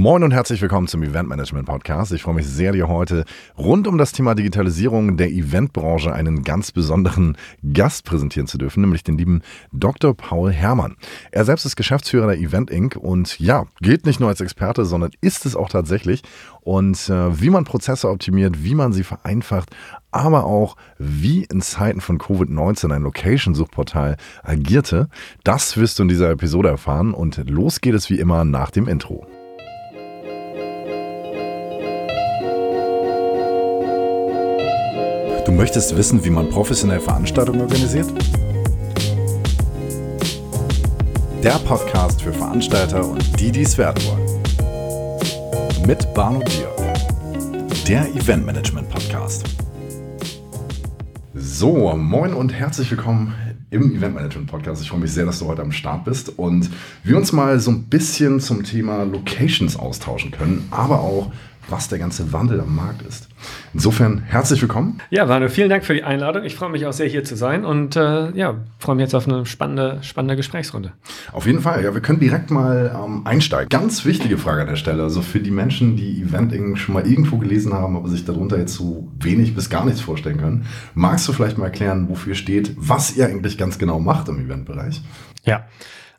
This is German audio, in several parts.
Moin und herzlich willkommen zum Event Management Podcast. Ich freue mich sehr, dir heute rund um das Thema Digitalisierung der Eventbranche einen ganz besonderen Gast präsentieren zu dürfen, nämlich den lieben Dr. Paul Herrmann. Er selbst ist Geschäftsführer der Event Inc. und ja, gilt nicht nur als Experte, sondern ist es auch tatsächlich. Und äh, wie man Prozesse optimiert, wie man sie vereinfacht, aber auch wie in Zeiten von Covid-19 ein Location-Suchportal agierte, das wirst du in dieser Episode erfahren. Und los geht es wie immer nach dem Intro. Du möchtest wissen, wie man professionell Veranstaltungen organisiert? Der Podcast für Veranstalter und die, die es werden wollen. Mit Barno Bier. Der Event Management Podcast. So, moin und herzlich willkommen im Event Management Podcast. Ich freue mich sehr, dass du heute am Start bist und wir uns mal so ein bisschen zum Thema Locations austauschen können, aber auch was der ganze Wandel am Markt ist. Insofern herzlich willkommen. Ja, Warne, vielen Dank für die Einladung. Ich freue mich auch sehr, hier zu sein und äh, ja, freue mich jetzt auf eine spannende, spannende Gesprächsrunde. Auf jeden Fall. Ja, wir können direkt mal ähm, einsteigen. Ganz wichtige Frage an der Stelle. Also für die Menschen, die Eventing schon mal irgendwo gelesen haben, aber sich darunter jetzt so wenig bis gar nichts vorstellen können, magst du vielleicht mal erklären, wofür steht, was ihr eigentlich ganz genau macht im Eventbereich? Ja,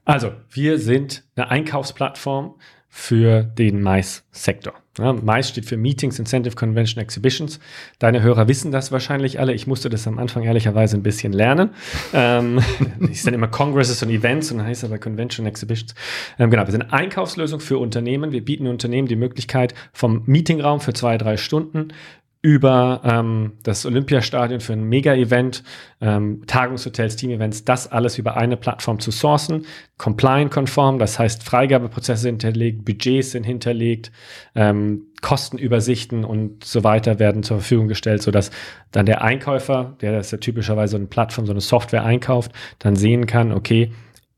also wir sind eine Einkaufsplattform für den Mais-Sektor. Ja, Mais steht für Meetings, Incentive, Convention, Exhibitions. Deine Hörer wissen das wahrscheinlich alle. Ich musste das am Anfang ehrlicherweise ein bisschen lernen. ähm, ist dann immer Congresses und Events und dann heißt aber Convention, Exhibitions. Ähm, genau, wir sind Einkaufslösung für Unternehmen. Wir bieten Unternehmen die Möglichkeit vom Meetingraum für zwei, drei Stunden über ähm, das Olympiastadion für ein Mega-Event, ähm, Tagungshotels, Team-Events, das alles über eine Plattform zu sourcen, compliant-konform, das heißt Freigabeprozesse sind hinterlegt, Budgets sind hinterlegt, ähm, Kostenübersichten und so weiter werden zur Verfügung gestellt, sodass dann der Einkäufer, der das ja typischerweise eine Plattform, so eine Software einkauft, dann sehen kann, okay,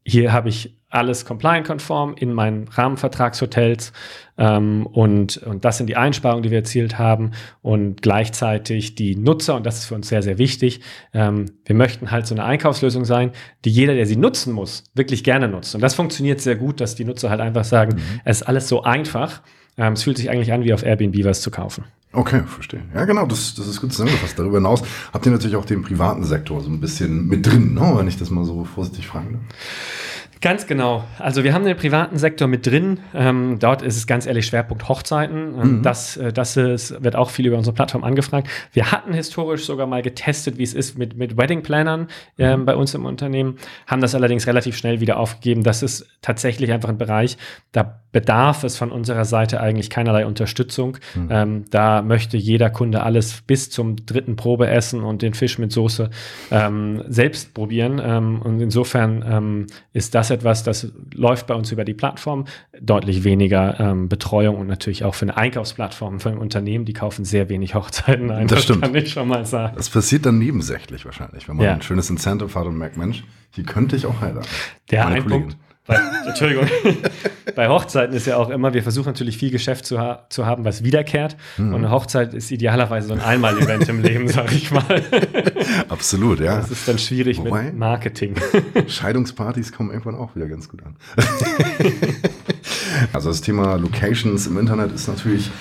hier habe ich alles compliant-konform in meinen Rahmenvertragshotels ähm, und, und das sind die Einsparungen, die wir erzielt haben und gleichzeitig die Nutzer, und das ist für uns sehr, sehr wichtig, ähm, wir möchten halt so eine Einkaufslösung sein, die jeder, der sie nutzen muss, wirklich gerne nutzt. Und das funktioniert sehr gut, dass die Nutzer halt einfach sagen, mhm. es ist alles so einfach, ähm, es fühlt sich eigentlich an, wie auf Airbnb was zu kaufen. Okay, verstehe. Ja, genau, das, das ist gut zusammengefasst. Darüber hinaus habt ihr natürlich auch den privaten Sektor so ein bisschen mit drin, ne? wenn ich das mal so vorsichtig fragen darf. Ganz genau. Also wir haben den privaten Sektor mit drin. Ähm, dort ist es ganz ehrlich Schwerpunkt Hochzeiten. Ähm, mhm. Das, äh, das ist, wird auch viel über unsere Plattform angefragt. Wir hatten historisch sogar mal getestet, wie es ist mit, mit Wedding-Plannern ähm, mhm. bei uns im Unternehmen, haben das allerdings relativ schnell wieder aufgegeben. Das ist tatsächlich einfach ein Bereich, da bedarf es von unserer Seite eigentlich keinerlei Unterstützung. Mhm. Ähm, da möchte jeder Kunde alles bis zum dritten Probeessen und den Fisch mit Soße ähm, selbst probieren. Ähm, und insofern ist das etwas, das läuft bei uns über die Plattform. Deutlich weniger ähm, Betreuung und natürlich auch für eine Einkaufsplattform, für ein Unternehmen, die kaufen sehr wenig Hochzeiten ein. Das, das stimmt. kann ich schon mal sagen. Das passiert dann nebensächlich wahrscheinlich, wenn man ja. ein schönes Incentive hat und merkt, Mensch, hier könnte ich auch heiraten. Der ein Punkt, bei, Entschuldigung. Bei Hochzeiten ist ja auch immer, wir versuchen natürlich viel Geschäft zu, ha zu haben, was wiederkehrt. Mhm. Und eine Hochzeit ist idealerweise so ein Einmal-Event im Leben, sag ich mal. Absolut, ja. Das ist dann schwierig Wobei, mit Marketing. Scheidungspartys kommen irgendwann auch wieder ganz gut an. also das Thema Locations im Internet ist natürlich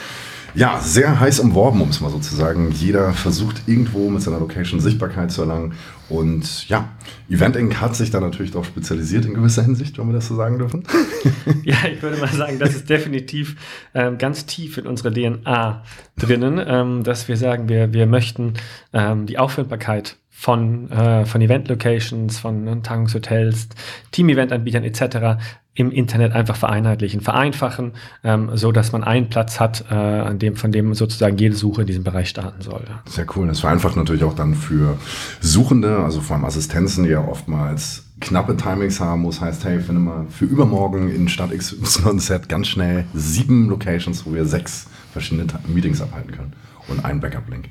ja, sehr heiß umworben, um es mal so zu sagen. Jeder versucht irgendwo mit seiner Location Sichtbarkeit zu erlangen. Und ja, Event Inc. hat sich da natürlich doch spezialisiert in gewisser Hinsicht, wenn wir das so sagen dürfen. ja, ich würde mal sagen, das ist definitiv ähm, ganz tief in unserer DNA drinnen, ähm, dass wir sagen, wir, wir möchten ähm, die Auffindbarkeit von, äh, von Event-Locations, von Tagungshotels, Team-Event-Anbietern etc. im Internet einfach vereinheitlichen, vereinfachen, ähm, so dass man einen Platz hat, äh, an dem, von dem sozusagen jede Suche in diesem Bereich starten soll. Sehr cool. Das vereinfacht natürlich auch dann für Suchende, also vor allem Assistenzen, die ja oftmals knappe Timings haben muss, heißt, hey, finde mal für übermorgen in Stadt XYZ ganz schnell sieben Locations, wo wir sechs verschiedene Meetings abhalten können und ein Backup-Link.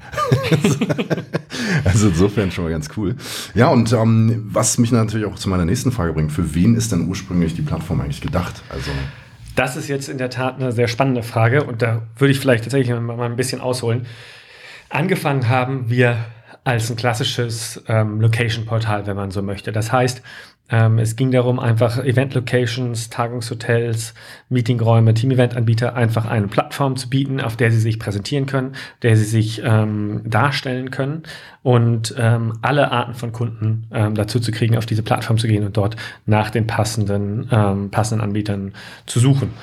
also insofern schon mal ganz cool. Ja, und ähm, was mich natürlich auch zu meiner nächsten Frage bringt, für wen ist denn ursprünglich die Plattform eigentlich gedacht? Also das ist jetzt in der Tat eine sehr spannende Frage und da würde ich vielleicht tatsächlich mal ein bisschen ausholen. Angefangen haben wir als ein klassisches ähm, Location-Portal, wenn man so möchte. Das heißt, Ähm, es ging darum, einfach Event-Locations, Tagungshotels, Meetingräume, Team-Event-Anbieter einfach eine Plattform zu bieten, auf der sie sich präsentieren können, der sie sich ähm, darstellen können und ähm, alle Arten von Kunden ähm, dazu zu kriegen, auf diese Plattform zu gehen und dort nach den passenden, ähm, passenden Anbietern zu suchen.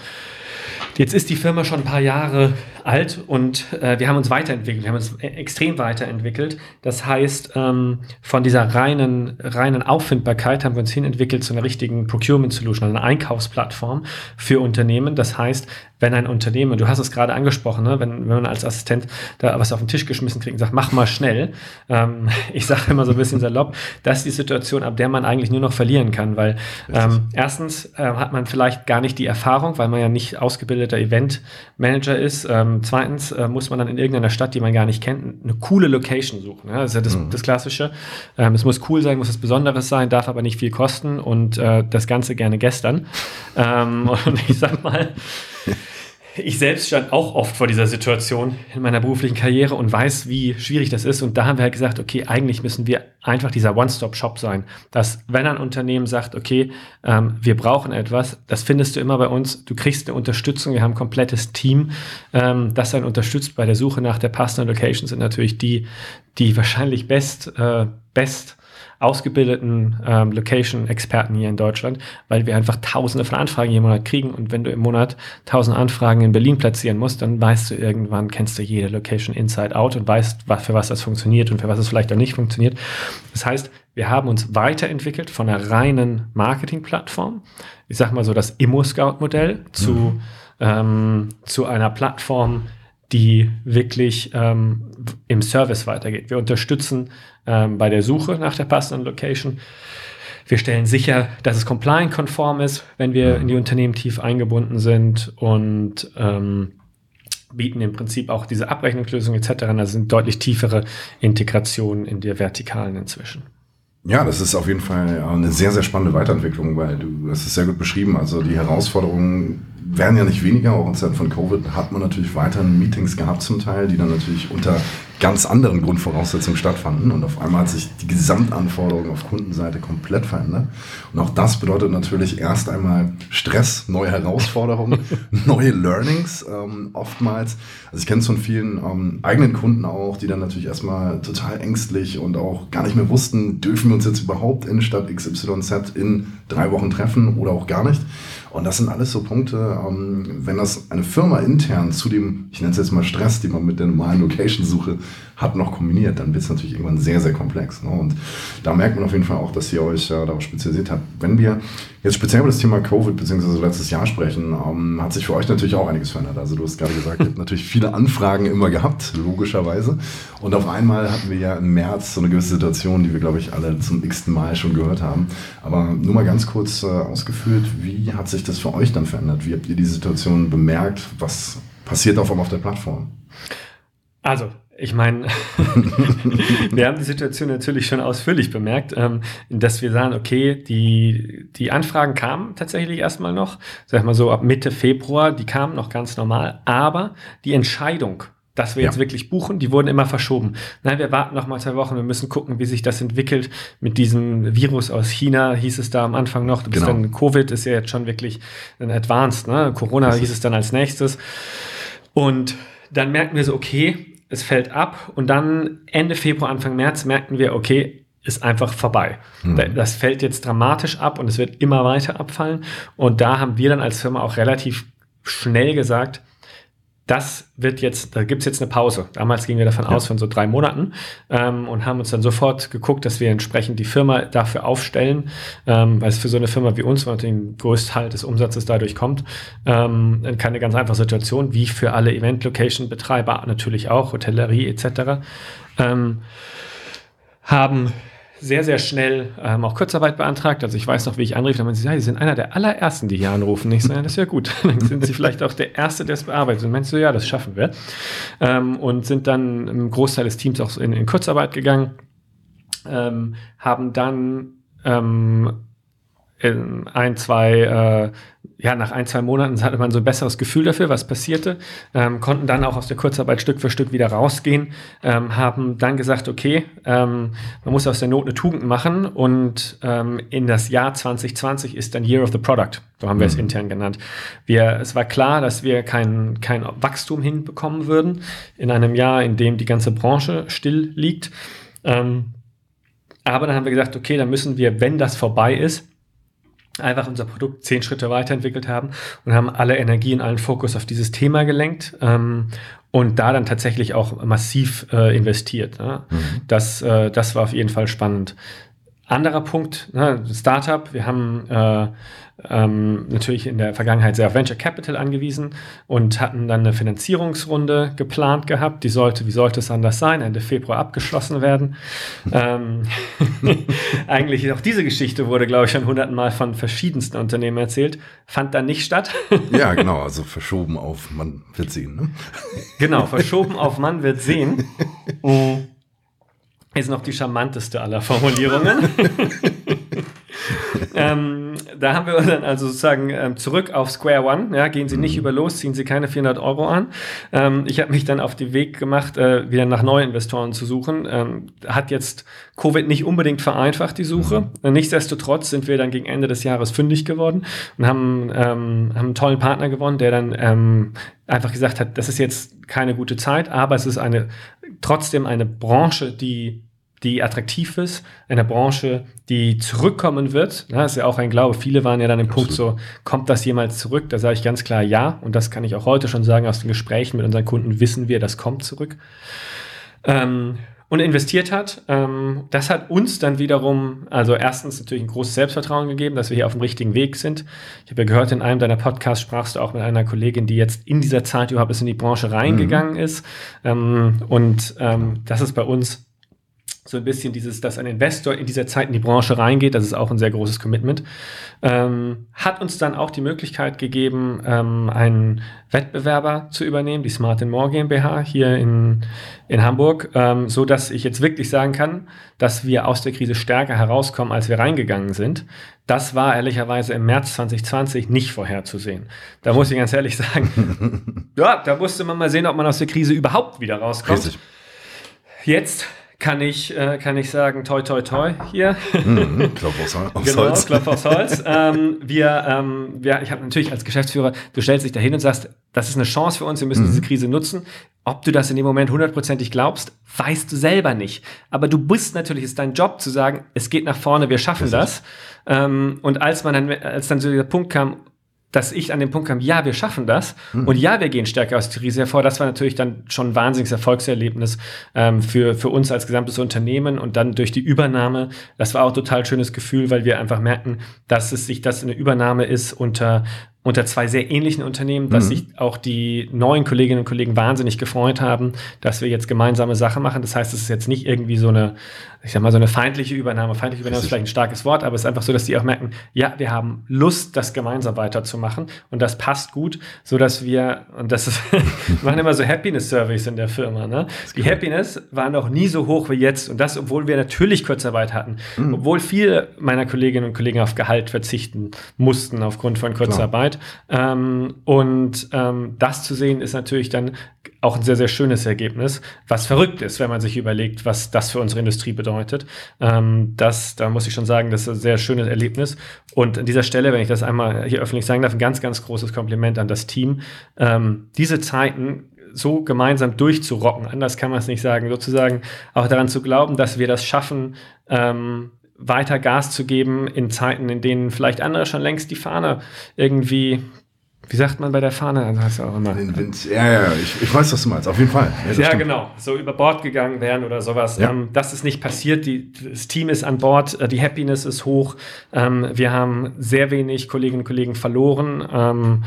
Jetzt ist die Firma schon ein paar Jahre alt und äh, wir haben uns weiterentwickelt. Wir haben uns e-, extrem weiterentwickelt. Das heißt, ähm, von dieser reinen, reinen Auffindbarkeit haben wir uns hinentwickelt zu einer richtigen Procurement Solution, einer Einkaufsplattform für Unternehmen. Das heißt, wenn ein Unternehmen, du hast es gerade angesprochen, ne, wenn, wenn man als Assistent da was auf den Tisch geschmissen kriegt und sagt, mach mal schnell, ähm, ich sage immer so ein bisschen salopp, das ist die Situation, ab der man eigentlich nur noch verlieren kann, weil ähm, erstens äh, hat man vielleicht gar nicht die Erfahrung, weil man ja nicht ausgebildeter Event-Manager ist. Ähm, zweitens äh, muss man dann in irgendeiner Stadt, die man gar nicht kennt, eine coole Location suchen. Ne? Das ist ja das, mhm. das Klassische. Ähm, es muss cool sein, muss was Besonderes sein, darf aber nicht viel kosten und äh, das Ganze gerne gestern. Ähm, und ich sag mal, ich selbst stand auch oft vor dieser Situation in meiner beruflichen Karriere und weiß, wie schwierig das ist. Und da haben wir halt gesagt, okay, eigentlich müssen wir einfach dieser One-Stop-Shop sein. Dass, wenn ein Unternehmen sagt, okay, ähm, wir brauchen etwas, das findest du immer bei uns. Du kriegst eine Unterstützung. Wir haben ein komplettes Team, ähm, das dann unterstützt bei der Suche nach der passenden Location, sind natürlich die, die wahrscheinlich best, äh, best ausgebildeten ähm, Location-Experten hier in Deutschland, weil wir einfach tausende von Anfragen jeden Monat kriegen und wenn du im Monat tausend Anfragen in Berlin platzieren musst, dann weißt du irgendwann, kennst du jede Location inside out und weißt, für was das funktioniert und für was es vielleicht auch nicht funktioniert. Das heißt, wir haben uns weiterentwickelt von einer reinen Marketing-Plattform, ich sag mal so das Immo-Scout-Modell, zu, mhm. ähm, zu einer Plattform, die wirklich ähm, im Service weitergeht. Wir unterstützen ähm, bei der Suche nach der passenden Location. Wir stellen sicher, dass es compliant-konform ist, wenn wir in die Unternehmen tief eingebunden sind und ähm, bieten im Prinzip auch diese Abrechnungslösung etc. Also sind deutlich tiefere Integrationen in der Vertikalen inzwischen. Ja, das ist auf jeden Fall eine sehr, sehr spannende Weiterentwicklung, weil du hast es sehr gut beschrieben. Also die Herausforderungen werden ja nicht weniger. Auch in Zeiten von Covid hat man natürlich weiterhin Meetings gehabt zum Teil, die dann natürlich unter ganz anderen Grundvoraussetzungen stattfanden. Und auf einmal hat sich die Gesamtanforderung auf Kundenseite komplett verändert. Und auch das bedeutet natürlich erst einmal Stress, neue Herausforderungen, neue Learnings ähm, oftmals. Also ich kenne es von vielen ähm, eigenen Kunden auch, die dann natürlich erstmal total ängstlich und auch gar nicht mehr wussten, dürfen wir uns jetzt überhaupt in Stadt XYZ in drei Wochen treffen oder auch gar nicht. Und das sind alles so Punkte, ähm, wenn das eine Firma intern zu dem, ich nenne es jetzt mal Stress, die man mit der normalen Location-Suche hat, noch kombiniert, dann wird es natürlich irgendwann sehr, sehr komplex. Ne? Und da merkt man auf jeden Fall auch, dass ihr euch äh, darauf spezialisiert habt. Wenn wir jetzt speziell über das Thema Covid bzw. letztes Jahr sprechen, ähm, hat sich für euch natürlich auch einiges verändert. Also du hast gerade gesagt, ihr habt natürlich viele Anfragen immer gehabt, logischerweise. Und auf einmal hatten wir ja im März so eine gewisse Situation, die wir, glaube ich, alle zum x-ten Mal schon gehört haben. Aber nur mal ganz kurz äh, ausgeführt, wie hat sich das für euch dann verändert? Wie habt ihr die Situation bemerkt? Was passiert auf einmal auf der Plattform? Also, ich meine, wir haben die Situation natürlich schon ausführlich bemerkt, ähm, dass wir sagen, okay, die, die Anfragen kamen tatsächlich erstmal noch, sag mal so ab Mitte Februar, die kamen noch ganz normal, aber die Entscheidung, dass wir ja. jetzt wirklich buchen, die wurden immer verschoben. Nein, wir warten noch mal zwei Wochen, wir müssen gucken, wie sich das entwickelt. Mit diesem Virus aus China hieß es da am Anfang noch, du bist genau. dann, Covid ist ja jetzt schon wirklich ein Advanced, ne? Corona hieß es dann als nächstes. Und dann merken wir so, okay, es fällt ab und dann Ende Februar, Anfang März merkten wir, okay, ist einfach vorbei. Mhm. Das fällt jetzt dramatisch ab und es wird immer weiter abfallen. Und da haben wir dann als Firma auch relativ schnell gesagt, das wird jetzt, da gibt es jetzt eine Pause. Damals gingen wir davon ja. aus von so drei Monaten ähm, und haben uns dann sofort geguckt, dass wir entsprechend die Firma dafür aufstellen, ähm, weil es für so eine Firma wie uns, wo natürlich ein Großteil des Umsatzes dadurch kommt, ähm, keine ganz einfache Situation, wie für alle Event-Location-Betreiber natürlich auch, Hotellerie etc. Ähm, haben sehr, sehr schnell ähm, auch Kurzarbeit beantragt. Also ich weiß noch, wie ich anrief, dann meinte sie, ja, Sie sind einer der allerersten, die hier anrufen. Ich so, ja, das ist ja gut. Dann sind Sie vielleicht auch der Erste, der es bearbeitet. Und meinst du, ja, das schaffen wir. Ähm, und sind dann im Großteil des Teams auch in, in Kurzarbeit gegangen, ähm, haben dann ähm, ein, zwei, äh, ja, nach ein, zwei Monaten hatte man so ein besseres Gefühl dafür, was passierte, ähm, konnten dann auch aus der Kurzarbeit Stück für Stück wieder rausgehen, ähm, haben dann gesagt, okay, ähm, man muss aus der Not eine Tugend machen und ähm, in das Jahr 2020 ist dann Year of the Product, so haben wir mhm. es intern genannt. Wir, es war klar, dass wir kein, kein Wachstum hinbekommen würden in einem Jahr, in dem die ganze Branche still liegt. Ähm, aber dann haben wir gesagt, okay, dann müssen wir, wenn das vorbei ist, einfach unser Produkt zehn Schritte weiterentwickelt haben und haben alle Energie und allen Fokus auf dieses Thema gelenkt ähm, und da dann tatsächlich auch massiv äh, investiert. Ne? Mhm. Das, äh, das war auf jeden Fall spannend. Anderer Punkt, ne, Startup. Wir haben äh, ähm, natürlich in der Vergangenheit sehr auf Venture Capital angewiesen und hatten dann eine Finanzierungsrunde geplant gehabt. Die sollte, wie sollte es anders sein, Ende Februar abgeschlossen werden. ähm, eigentlich auch diese Geschichte wurde, glaube ich, schon hundertmal von verschiedensten Unternehmen erzählt, fand dann nicht statt. ja, genau, also verschoben auf man wird sehen. Ne? genau, verschoben auf man wird sehen. Ist noch die charmanteste aller Formulierungen. ähm, da haben wir dann also sozusagen ähm, zurück auf Square One. Ja, gehen Sie nicht mhm. über los, ziehen Sie keine 400 Euro an. Ähm, ich habe mich dann auf den Weg gemacht, äh, wieder nach neuen Investoren zu suchen. Ähm, hat jetzt Covid nicht unbedingt vereinfacht, die Suche. Mhm. Nichtsdestotrotz sind wir dann gegen Ende des Jahres fündig geworden und haben, ähm, haben einen tollen Partner gewonnen, der dann ähm, einfach gesagt hat, das ist jetzt keine gute Zeit, aber es ist eine trotzdem eine Branche, die die attraktiv ist, eine Branche, die zurückkommen wird. Das ist ja auch ein Glaube. Viele waren ja dann im Punkt so, kommt das jemals zurück? Da sage ich ganz klar ja. Und das kann ich auch heute schon sagen, aus den Gesprächen mit unseren Kunden wissen wir, das kommt zurück. Ähm, und investiert hat. Ähm, das hat uns dann wiederum, also erstens natürlich ein großes Selbstvertrauen gegeben, dass wir hier auf dem richtigen Weg sind. Ich habe ja gehört, in einem deiner Podcasts sprachst du auch mit einer Kollegin, die jetzt in dieser Zeit überhaupt bis in die Branche reingegangen mhm. ist. Ähm, und ähm, das ist bei uns so ein bisschen dieses, dass ein Investor in dieser Zeit in die Branche reingeht, das ist auch ein sehr großes Commitment, ähm, hat uns dann auch die Möglichkeit gegeben, ähm, einen Wettbewerber zu übernehmen, die Smart More GmbH hier in, in Hamburg, ähm, so dass ich jetzt wirklich sagen kann, dass wir aus der Krise stärker herauskommen, als wir reingegangen sind. Das war ehrlicherweise im März 2020 nicht vorherzusehen. Da muss ich ganz ehrlich sagen, ja, da musste man mal sehen, ob man aus der Krise überhaupt wieder rauskommt. Richtig. Jetzt kann ich, äh, kann ich sagen, toi, toi, toi hier. Mhm, Klopf aufs, aufs genau, Holz. Klopf aufs Holz. ähm, wir, ähm, wir, ich habe natürlich als Geschäftsführer, du stellst dich dahin und sagst, das ist eine Chance für uns, wir müssen mhm. diese Krise nutzen. Ob du das in dem Moment hundertprozentig glaubst, weißt du selber nicht. Aber du bist natürlich, ist dein Job zu sagen, es geht nach vorne, wir schaffen das. das. Ähm, und als man dann, als dann so dieser Punkt kam, dass ich an den Punkt kam, ja, wir schaffen das mhm. und ja, wir gehen stärker aus der Krise hervor. Das war natürlich dann schon ein wahnsinniges Erfolgserlebnis ähm, für, für uns als gesamtes Unternehmen und dann durch die Übernahme. Das war auch ein total schönes Gefühl, weil wir einfach merken, dass es sich das eine Übernahme ist unter unter zwei sehr ähnlichen Unternehmen, dass mhm. sich auch die neuen Kolleginnen und Kollegen wahnsinnig gefreut haben, dass wir jetzt gemeinsame Sache machen. Das heißt, es ist jetzt nicht irgendwie so eine, ich sag mal, so eine feindliche Übernahme. Feindliche Übernahme ist vielleicht ein starkes Wort, aber es ist einfach so, dass die auch merken, ja, wir haben Lust, das gemeinsam weiterzumachen und das passt gut, so dass wir, und das ist, wir machen immer so Happiness-Surveys in der Firma, ne? Die Happiness war noch nie so hoch wie jetzt und das, obwohl wir natürlich Kurzarbeit hatten, mhm. obwohl viele meiner Kolleginnen und Kollegen auf Gehalt verzichten mussten aufgrund von Kurzarbeit. Ähm, und ähm, das zu sehen ist natürlich dann auch ein sehr, sehr schönes Ergebnis, was verrückt ist, wenn man sich überlegt, was das für unsere Industrie bedeutet. Ähm, das, da muss ich schon sagen, das ist ein sehr schönes Erlebnis. Und an dieser Stelle, wenn ich das einmal hier öffentlich sagen darf, ein ganz, ganz großes Kompliment an das Team. Ähm, diese Zeiten so gemeinsam durchzurocken, anders kann man es nicht sagen, sozusagen auch daran zu glauben, dass wir das schaffen, ähm, weiter Gas zu geben in Zeiten, in denen vielleicht andere schon längst die Fahne irgendwie wie sagt man bei der Fahne? Also heißt auch immer. Den Wind. Ja, ja, ich, ich weiß, was du meinst. Auf jeden Fall. Ja, ja genau. So über Bord gegangen wären oder sowas. Ja. Ähm, das ist nicht passiert. Die, das Team ist an Bord. Äh, die Happiness ist hoch. Ähm, wir haben sehr wenig Kolleginnen und Kollegen verloren. Ähm,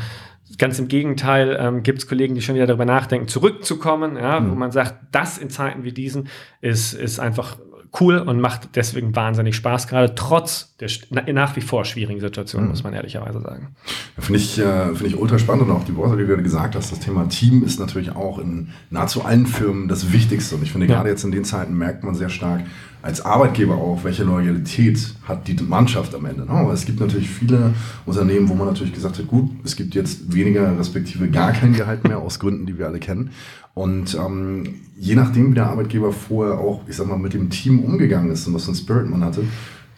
ganz im Gegenteil ähm, gibt es Kollegen, die schon wieder darüber nachdenken, zurückzukommen, ja, mhm. wo man sagt, das in Zeiten wie diesen ist, ist einfach cool und macht deswegen wahnsinnig Spaß, gerade trotz der nach wie vor schwierigen Situation, mhm. muss man ehrlicherweise sagen. Ja, Finde ich, äh, find ich ultra spannend und auch die Worte, die du gerade gesagt hast, das Thema Team ist natürlich auch in nahezu allen Firmen das Wichtigste. Und ich finde, ja. gerade jetzt in den Zeiten merkt man sehr stark, als Arbeitgeber auch, welche Loyalität hat die Mannschaft am Ende. Ne? Es gibt natürlich viele Unternehmen, wo man natürlich gesagt hat, gut, es gibt jetzt weniger respektive gar kein Gehalt mehr aus Gründen, die wir alle kennen. Und ähm, je nachdem, wie der Arbeitgeber vorher auch, ich sag mal, mit dem Team umgegangen ist und was für ein Spirit man hatte,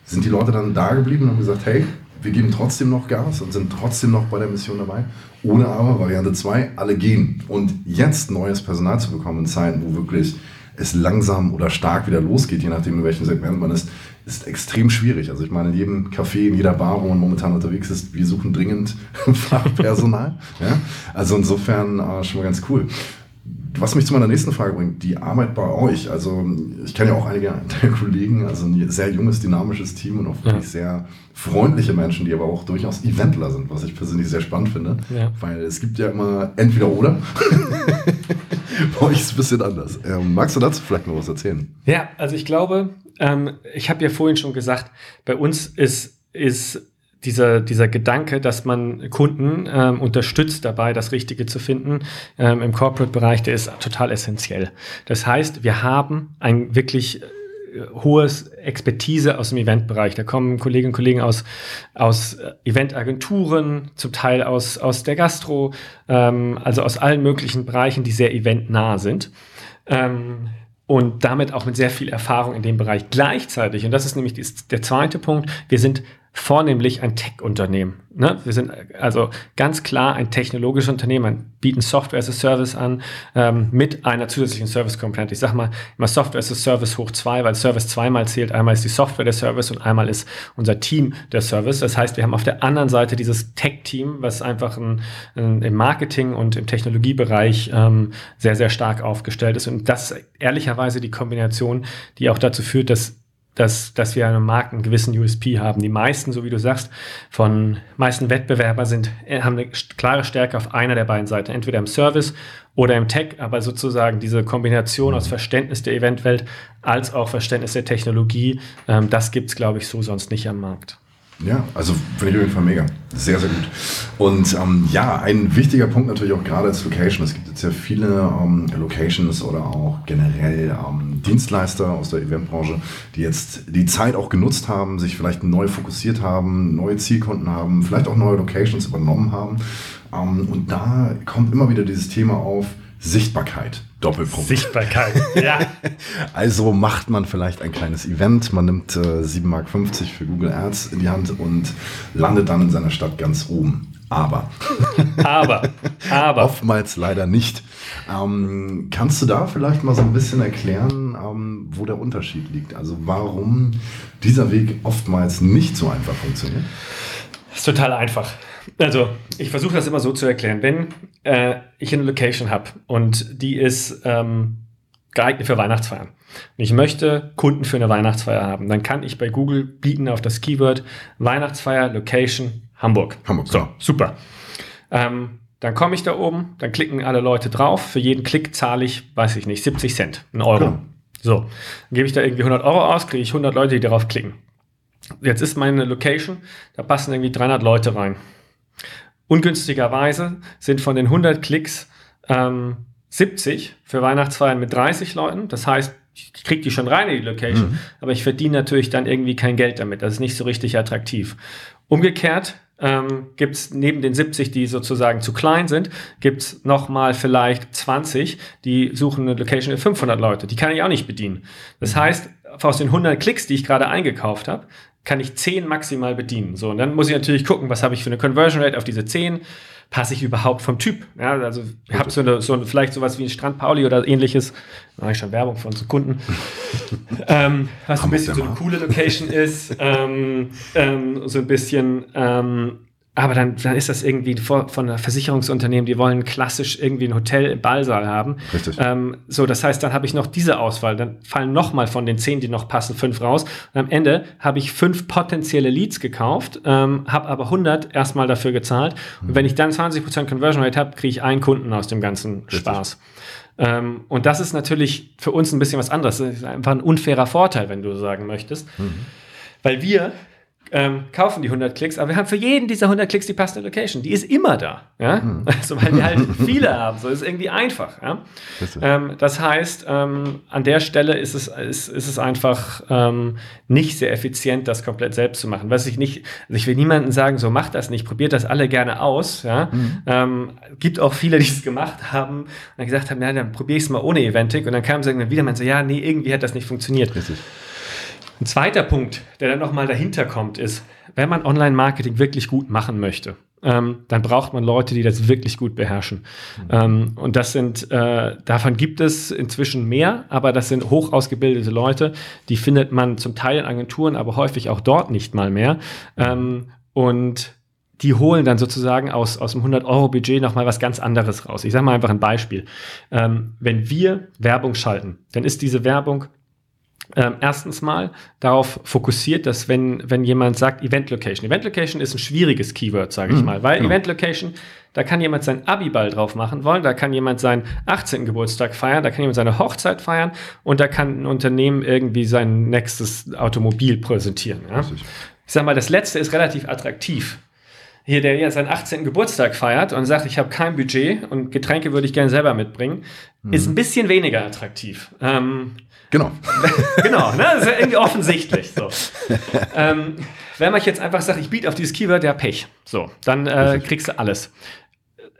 sind die Leute dann da geblieben und haben gesagt, hey, wir geben trotzdem noch Gas und sind trotzdem noch bei der Mission dabei. Oder aber Variante 2, alle gehen. Und jetzt neues Personal zu bekommen in Zeiten, wo wirklich es langsam oder stark wieder losgeht, je nachdem, in welchem Segment man ist, ist extrem schwierig. Also ich meine, in jedem Café, in jeder Bar, wo man momentan unterwegs ist, wir suchen dringend Fachpersonal. ja? Also insofern äh, schon mal ganz cool. Was mich zu meiner nächsten Frage bringt, die Arbeit bei euch. Also ich kenne ja auch einige der Kollegen, also ein sehr junges, dynamisches Team und auch wirklich ja. sehr freundliche Menschen, die aber auch durchaus Eventler sind, was ich persönlich sehr spannend finde. Ja. Weil es gibt ja immer entweder oder. bei euch ist es ein bisschen anders. Ähm, magst du dazu vielleicht noch was erzählen? Ja, also ich glaube, ähm, ich habe ja vorhin schon gesagt, bei uns ist, ist dieser, dieser Gedanke, dass man Kunden ähm, unterstützt dabei, das Richtige zu finden ähm, im Corporate-Bereich, der ist total essentiell. Das heißt, wir haben ein wirklich äh, hohes Expertise aus dem Eventbereich. Da kommen Kolleginnen und Kollegen aus, aus äh, Eventagenturen, zum Teil aus, aus der Gastro, ähm, also aus allen möglichen Bereichen, die sehr eventnah sind. Ähm, und damit auch mit sehr viel Erfahrung in dem Bereich. Gleichzeitig, und das ist nämlich der zweite Punkt, wir sind vornehmlich ein Tech-Unternehmen. Ne? Wir sind also ganz klar ein technologisches Unternehmen, bieten Software as a Service an ähm, mit einer zusätzlichen Service-Komponente. Ich sage mal immer Software as a Service hoch zwei, weil Service zweimal zählt. Einmal ist die Software der Service und einmal ist unser Team der Service. Das heißt, wir haben auf der anderen Seite dieses Tech-Team, was einfach ein, ein, im Marketing und im Technologiebereich ähm, sehr, sehr stark aufgestellt ist. Und das ist ehrlicherweise die Kombination, die auch dazu führt, dass dass, dass wir einem Markt einen gewissen USP haben. Die meisten, so wie du sagst, von meisten Wettbewerber sind, äh, haben eine klare Stärke auf einer der beiden Seiten, entweder im Service oder im Tech, aber sozusagen diese Kombination aus Verständnis der Eventwelt als auch Verständnis der Technologie, ähm, das gibt es, glaube ich, so sonst nicht am Markt. Ja, also finde ich auf mega. Sehr, sehr gut. Und ähm, ja, ein wichtiger Punkt natürlich auch gerade als Location. Es gibt jetzt ja viele ähm, Locations oder auch generell ähm, Dienstleister aus der Eventbranche, die jetzt die Zeit auch genutzt haben, sich vielleicht neu fokussiert haben, neue Zielkunden haben, vielleicht auch neue Locations übernommen haben. Ähm, und da kommt immer wieder dieses Thema auf, Sichtbarkeit. Doppelpunkt. Sichtbarkeit, ja. also macht man vielleicht ein kleines Event, man nimmt äh, 7,50 Mark für Google Ads in die Hand und landet dann in seiner Stadt ganz oben. Aber. aber. Aber. Oftmals leider nicht. Ähm, kannst du da vielleicht mal so ein bisschen erklären, ähm, wo der Unterschied liegt? Also warum dieser Weg oftmals nicht so einfach funktioniert? Das ist total einfach. Also, ich versuche das immer so zu erklären. Wenn äh, ich eine Location habe und die ist ähm, geeignet für Weihnachtsfeiern und ich möchte Kunden für eine Weihnachtsfeier haben, dann kann ich bei Google bieten auf das Keyword Weihnachtsfeier Location Hamburg. Hamburg, so, super. Ähm, dann komme ich da oben, dann klicken alle Leute drauf. Für jeden Klick zahle ich, weiß ich nicht, 70 Cent, einen Euro. Ja. So, dann gebe ich da irgendwie 100 Euro aus, kriege ich 100 Leute, die darauf klicken. Jetzt ist meine Location, da passen irgendwie 300 Leute rein. Ungünstigerweise sind von den 100 Klicks ähm, 70 für Weihnachtsfeiern mit 30 Leuten. Das heißt, ich kriege die schon rein in die Location, mhm. aber ich verdiene natürlich dann irgendwie kein Geld damit. Das ist nicht so richtig attraktiv. Umgekehrt ähm, gibt es neben den 70, die sozusagen zu klein sind, gibt es nochmal vielleicht 20, die suchen eine Location mit 500 Leute. Die kann ich auch nicht bedienen. Das mhm. heißt, aus den 100 Klicks, die ich gerade eingekauft habe, kann ich 10 maximal bedienen. So, und dann muss ich natürlich gucken, was habe ich für eine Conversion Rate auf diese 10 passe ich überhaupt vom Typ? Ja, also habe so, eine, so eine, vielleicht sowas wie ein Strand Pauli oder ähnliches, mache ich schon Werbung von unseren Kunden, ähm, was ein bisschen so eine coole Location ist, ähm, ähm, so ein bisschen ähm, aber dann, dann ist das irgendwie von, einer Versicherungsunternehmen, die wollen klassisch irgendwie ein Hotel im Ballsaal haben. Richtig. Ähm, so, das heißt, dann habe ich noch diese Auswahl. Dann fallen nochmal von den zehn, die noch passen, fünf raus. Und am Ende habe ich fünf potenzielle Leads gekauft, ähm, habe aber 100 erstmal dafür gezahlt. Mhm. Und wenn ich dann 20% Conversion Rate habe, kriege ich einen Kunden aus dem ganzen Richtig. Spaß. Ähm, und das ist natürlich für uns ein bisschen was anderes. Das ist einfach ein unfairer Vorteil, wenn du sagen möchtest. Mhm. Weil wir ähm, kaufen die 100 Klicks, aber wir haben für jeden dieser 100 Klicks die passende Location. Die ist immer da. Ja? Mhm. Also, weil wir halt viele haben. So ist irgendwie einfach. Ja? Ähm, das heißt, ähm, an der Stelle ist es, ist, ist es einfach ähm, nicht sehr effizient, das komplett selbst zu machen. Was ich nicht, also ich will niemandem sagen, so macht das nicht, probiert das alle gerne aus. Ja? Mhm. Ähm, gibt auch viele, die es gemacht haben und dann gesagt haben, ja, dann probiere ich es mal ohne Eventic. Und dann kamen sie irgendwann wieder und so, ja, nee, irgendwie hat das nicht funktioniert. Richtig. Ein zweiter Punkt, der dann nochmal dahinter kommt, ist, wenn man Online-Marketing wirklich gut machen möchte, ähm, dann braucht man Leute, die das wirklich gut beherrschen. Mhm. Ähm, und das sind, äh, davon gibt es inzwischen mehr, aber das sind hoch ausgebildete Leute, die findet man zum Teil in Agenturen, aber häufig auch dort nicht mal mehr. Ähm, und die holen dann sozusagen aus, aus dem 100-Euro-Budget nochmal was ganz anderes raus. Ich sage mal einfach ein Beispiel. Ähm, wenn wir Werbung schalten, dann ist diese Werbung ähm, erstens mal darauf fokussiert, dass wenn, wenn jemand sagt Event Location, Event Location ist ein schwieriges Keyword, sage ich mhm, mal, weil genau. Event Location, da kann jemand sein Abiball drauf machen wollen, da kann jemand seinen 18. Geburtstag feiern, da kann jemand seine Hochzeit feiern und da kann ein Unternehmen irgendwie sein nächstes Automobil präsentieren. Ja? Ich sage mal, das letzte ist relativ attraktiv hier, der ja seinen 18. Geburtstag feiert und sagt, ich habe kein Budget und Getränke würde ich gerne selber mitbringen, mhm. ist ein bisschen weniger attraktiv. Ähm, genau. genau, ne? das ist ja irgendwie offensichtlich. So. ähm, wenn man jetzt einfach sagt, ich biete auf dieses Keyword, der Pech. So, dann äh, kriegst du alles.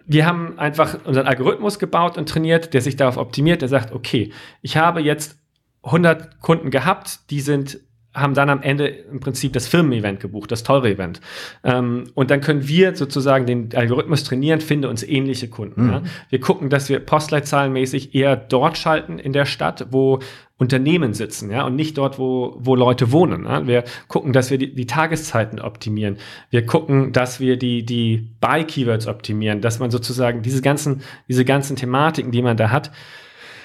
Wir haben einfach unseren Algorithmus gebaut und trainiert, der sich darauf optimiert, der sagt, okay, ich habe jetzt 100 Kunden gehabt, die sind haben dann am Ende im Prinzip das Firmen-Event gebucht, das teure Event. Ähm, und dann können wir sozusagen den Algorithmus trainieren, finde uns ähnliche Kunden. Mhm. Ja. Wir gucken, dass wir postleitzahlenmäßig eher dort schalten in der Stadt, wo Unternehmen sitzen, ja, und nicht dort, wo, wo Leute wohnen. Ja. Wir gucken, dass wir die, die Tageszeiten optimieren. Wir gucken, dass wir die, die Buy-Keywords optimieren, dass man sozusagen diese ganzen, diese ganzen Thematiken, die man da hat,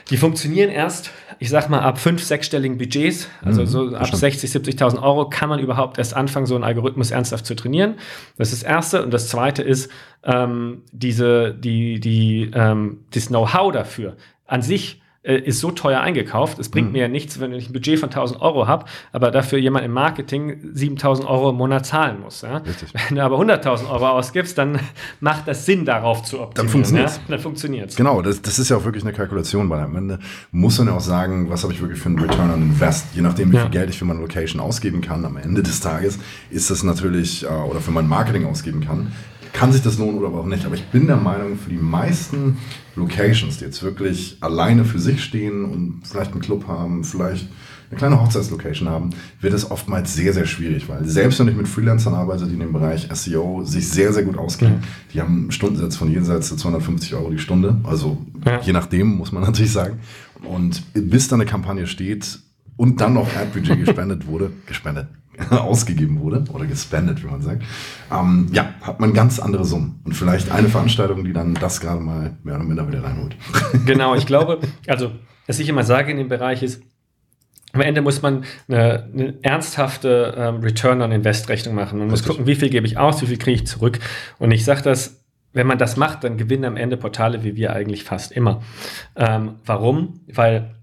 die funktionieren erst, ich sag mal, ab fünf, sechsstelligen Budgets, also mhm, so ab 60, 70.000 Euro, kann man überhaupt erst anfangen, so einen Algorithmus ernsthaft zu trainieren. Das ist das Erste. Und das Zweite ist, ähm, diese, die, die, ähm, das Know-how dafür an sich ist so teuer eingekauft. Es bringt mhm. mir ja nichts, wenn ich ein Budget von 1000 Euro habe, aber dafür jemand im Marketing 7000 Euro im Monat zahlen muss. Ja? Wenn du aber 100.000 Euro ausgibst, dann macht das Sinn, darauf zu optimieren. Dann funktioniert es. Ja? Dann funktioniert Genau, das, das ist ja auch wirklich eine Kalkulation, weil am Ende muss man ja auch sagen, was habe ich wirklich für einen Return on Invest. Je nachdem, wie ja. viel Geld ich für meine Location ausgeben kann, am Ende des Tages ist das natürlich, äh, oder für mein Marketing ausgeben kann, kann sich das lohnen oder auch nicht. Aber ich bin der Meinung, für die meisten Locations, die jetzt wirklich alleine für sich stehen und vielleicht einen Club haben, vielleicht eine kleine Hochzeitslocation haben, wird es oftmals sehr, sehr schwierig, weil selbst wenn ich mit Freelancern arbeite, die in dem Bereich SEO sich sehr, sehr gut auskennen, ja. die haben einen Stundensatz von jenseits 250 Euro die Stunde, also ja. je nachdem, muss man natürlich sagen. Und bis dann eine Kampagne steht und dann noch Ad-Budget gespendet wurde, gespendet, ausgegeben wurde oder gespendet, wie man sagt, ähm, ja, hat man ganz andere Summen. Und vielleicht eine Veranstaltung, die dann das gerade mal mehr oder minder wieder reinholt. Genau, ich glaube, also, was ich immer sage in dem Bereich ist, am Ende muss man eine, eine ernsthafte ähm, Return on Invest Rechnung machen. Man Richtig. muss gucken, wie viel gebe ich aus, wie viel kriege ich zurück. Und ich sage das, wenn man das macht, dann gewinnen am Ende Portale wie wir eigentlich fast immer. Ähm, warum? Weil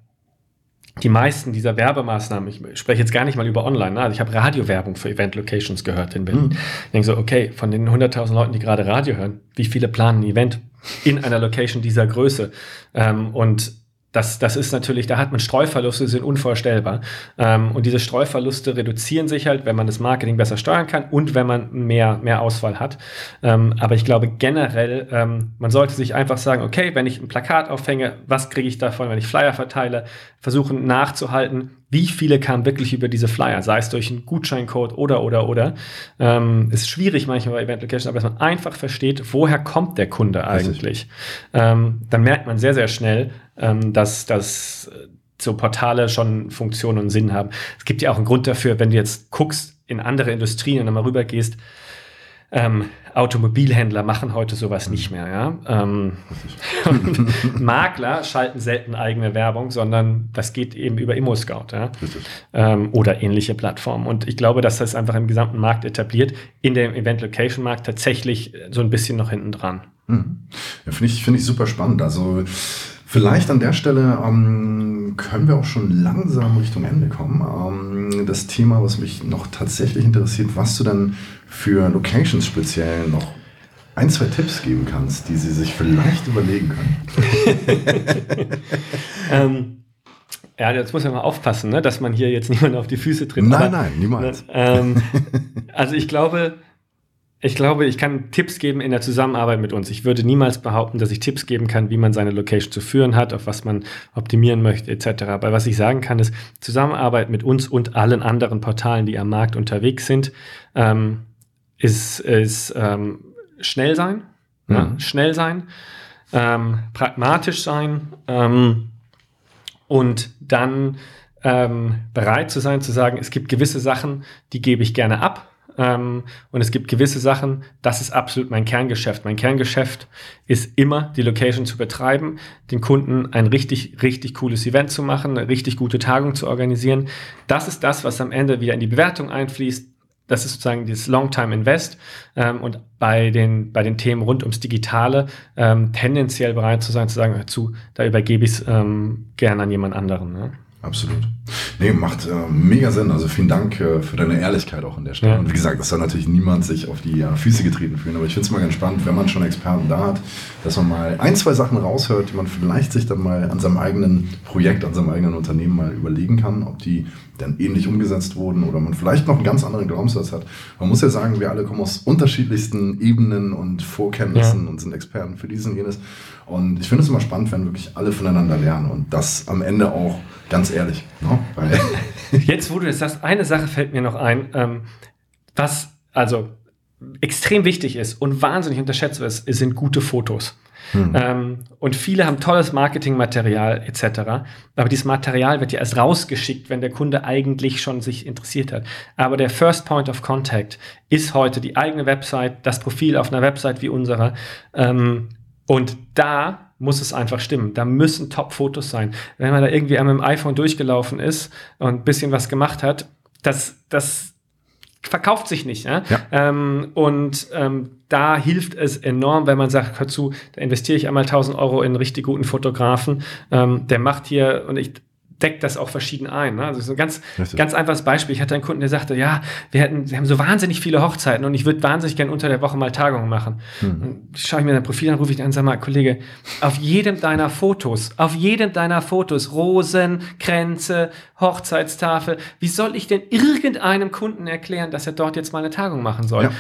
die meisten dieser Werbemaßnahmen, ich spreche jetzt gar nicht mal über online, ne? also ich habe Radiowerbung für Event Locations gehört in Berlin. Mhm. Ich denke so, okay, von den 100.000 Leuten, die gerade Radio hören, wie viele planen ein Event in einer Location dieser Größe? Ähm, und das, das ist natürlich, da hat man Streuverluste, die sind unvorstellbar. Ähm, und diese Streuverluste reduzieren sich halt, wenn man das Marketing besser steuern kann und wenn man mehr, mehr Auswahl hat. Ähm, aber ich glaube generell, ähm, man sollte sich einfach sagen, okay, wenn ich ein Plakat aufhänge, was kriege ich davon, wenn ich Flyer verteile, versuchen nachzuhalten, wie viele kamen wirklich über diese Flyer, sei es durch einen Gutscheincode oder, oder, oder. Ähm, ist schwierig manchmal bei Event Location, aber dass man einfach versteht, woher kommt der Kunde eigentlich. Ähm, dann merkt man sehr, sehr schnell, ähm, dass, dass so Portale schon Funktion und Sinn haben. Es gibt ja auch einen Grund dafür, wenn du jetzt guckst in andere Industrien und dann mal rübergehst, ähm, Automobilhändler machen heute sowas nicht mehr. Ja? Ähm, Makler schalten selten eigene Werbung, sondern das geht eben über ImmoScout ja? ähm, oder ähnliche Plattformen. Und ich glaube, dass das einfach im gesamten Markt etabliert, in dem Event-Location-Markt tatsächlich so ein bisschen noch hinten dran. Mhm. Ja, Finde ich, find ich super spannend. Also Vielleicht an der Stelle ähm, können wir auch schon langsam Richtung Ende kommen. Ähm, das Thema, was mich noch tatsächlich interessiert, was du dann für Locations speziell noch ein, zwei Tipps geben kannst, die sie sich vielleicht überlegen können. ähm, ja, jetzt muss man mal aufpassen, ne, dass man hier jetzt niemanden auf die Füße tritt. Nein, Aber, nein, niemals. Ähm, also ich glaube, ich glaube, ich kann Tipps geben in der Zusammenarbeit mit uns. Ich würde niemals behaupten, dass ich Tipps geben kann, wie man seine Location zu führen hat, auf was man optimieren möchte, etc. Aber was ich sagen kann, ist Zusammenarbeit mit uns und allen anderen Portalen, die am Markt unterwegs sind, ähm, ist, ist ähm, schnell sein, mhm. ja, schnell sein, ähm, pragmatisch sein ähm, und dann ähm, bereit zu sein, zu sagen, es gibt gewisse Sachen, die gebe ich gerne ab ähm, und es gibt gewisse Sachen, das ist absolut mein Kerngeschäft. Mein Kerngeschäft ist immer, die Location zu betreiben, den Kunden ein richtig, richtig cooles Event zu machen, eine richtig gute Tagung zu organisieren. Das ist das, was am Ende wieder in die Bewertung einfließt. Das ist sozusagen dieses Long-Time-Invest ähm, und bei den, bei den Themen rund ums Digitale ähm, tendenziell bereit zu sein, zu sagen, hör zu, da übergebe ich es ähm, gerne an jemand anderen. Ne? Absolut. Nee, macht äh, mega Sinn. Also vielen Dank äh, für deine Ehrlichkeit auch an der Stelle. Ja. Und wie gesagt, es soll natürlich niemand sich auf die äh, Füße getreten fühlen. Aber ich finde es mal ganz spannend, wenn man schon Experten da hat, dass man mal ein, zwei Sachen raushört, die man vielleicht sich dann mal an seinem eigenen Projekt, an seinem eigenen Unternehmen mal überlegen kann, ob die dann ähnlich umgesetzt wurden oder man vielleicht noch einen ganz anderen Glaubenssatz hat. Man muss ja sagen, wir alle kommen aus unterschiedlichsten Ebenen und Vorkenntnissen ja. und sind Experten für diesen und jenes. Und ich finde es immer spannend, wenn wirklich alle voneinander lernen und das am Ende auch ganz ehrlich. Ne? Jetzt, wo du das sagst, eine Sache fällt mir noch ein, ähm, was also extrem wichtig ist und wahnsinnig unterschätzt wird, sind gute Fotos. Hm. Ähm, und viele haben tolles Marketingmaterial etc. Aber dieses Material wird ja erst rausgeschickt, wenn der Kunde eigentlich schon sich interessiert hat. Aber der First Point of Contact ist heute die eigene Website, das Profil auf einer Website wie unserer. Ähm, und da muss es einfach stimmen. Da müssen Top-Fotos sein. Wenn man da irgendwie einmal mit dem iPhone durchgelaufen ist und ein bisschen was gemacht hat, das, das verkauft sich nicht. Ja? ja. Ähm, und ähm, da hilft es enorm, wenn man sagt, hör zu, da investiere ich einmal 1000 Euro in einen richtig guten Fotografen, ähm, der macht hier, und ich deckt das auch verschieden ein. Ne? Also so ein ganz, ganz einfaches Beispiel. Ich hatte einen Kunden, der sagte, ja, wir hätten, wir haben so wahnsinnig viele Hochzeiten und ich würde wahnsinnig gerne unter der Woche mal Tagungen machen. Und schaue ich mir sein Profil an, rufe ich an, sag mal, Kollege, auf jedem deiner Fotos, auf jedem deiner Fotos, Rosen, Kränze, Hochzeitstafel, wie soll ich denn irgendeinem Kunden erklären, dass er dort jetzt mal eine Tagung machen soll? Ja.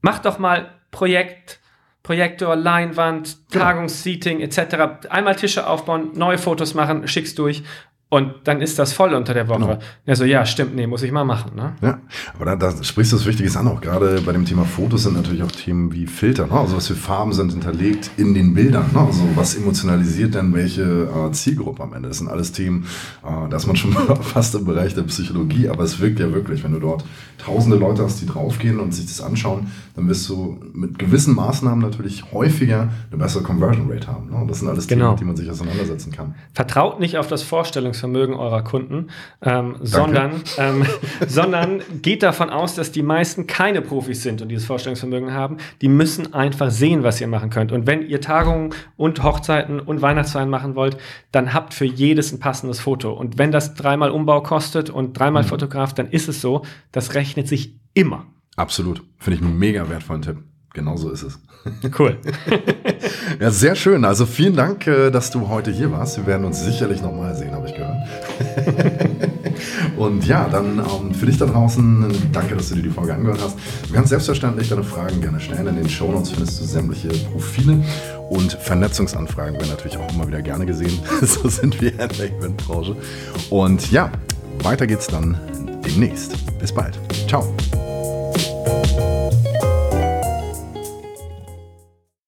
Mach doch mal Projekt, Projektor, Leinwand, Tagungsseating etc. Einmal Tische aufbauen, neue Fotos machen, schickst durch und dann ist das voll unter der Woche. Genau. Ja, so, ja, stimmt, nee, muss ich mal machen. Ne? Ja, aber da, da sprichst du das Wichtiges an, auch gerade bei dem Thema Fotos sind natürlich auch Themen wie Filter, ne? also was für Farben sind hinterlegt in den Bildern, ne? also was emotionalisiert denn welche äh, Zielgruppe am Ende. Das sind alles Themen, äh, da ist man schon fast im Bereich der Psychologie, aber es wirkt ja wirklich, wenn du dort tausende Leute hast, die draufgehen und sich das anschauen, dann wirst du mit gewissen Maßnahmen natürlich häufiger eine bessere Conversion Rate haben. Ne? Das sind alles genau. Themen, die man sich auseinandersetzen kann. Vertraut nicht auf das Vorstellungs Vorstellungsvermögen eurer Kunden, ähm, sondern, ähm, sondern geht davon aus, dass die meisten keine Profis sind und dieses Vorstellungsvermögen haben. Die müssen einfach sehen, was ihr machen könnt. Und wenn ihr Tagungen und Hochzeiten und Weihnachtsfeiern machen wollt, dann habt für jedes ein passendes Foto. Und wenn das dreimal Umbau kostet und dreimal mhm. Fotograf, dann ist es so, das rechnet sich immer. Absolut. Finde ich einen mega wertvollen Tipp. Genau so ist es. Cool. ja, sehr schön. Also vielen Dank, äh, dass du heute hier warst. Wir werden uns sicherlich nochmal sehen, habe ich gehört. Und ja, dann ähm, für dich da draußen, danke, dass du dir die Folge angehört hast. Du kannst selbstverständlich deine Fragen gerne stellen. In den Shownotes findest du sämtliche Profile und Vernetzungsanfragen werden natürlich auch immer wieder gerne gesehen. so sind wir in der Eventbranche. Und ja, weiter geht's dann demnächst. Bis bald. Ciao.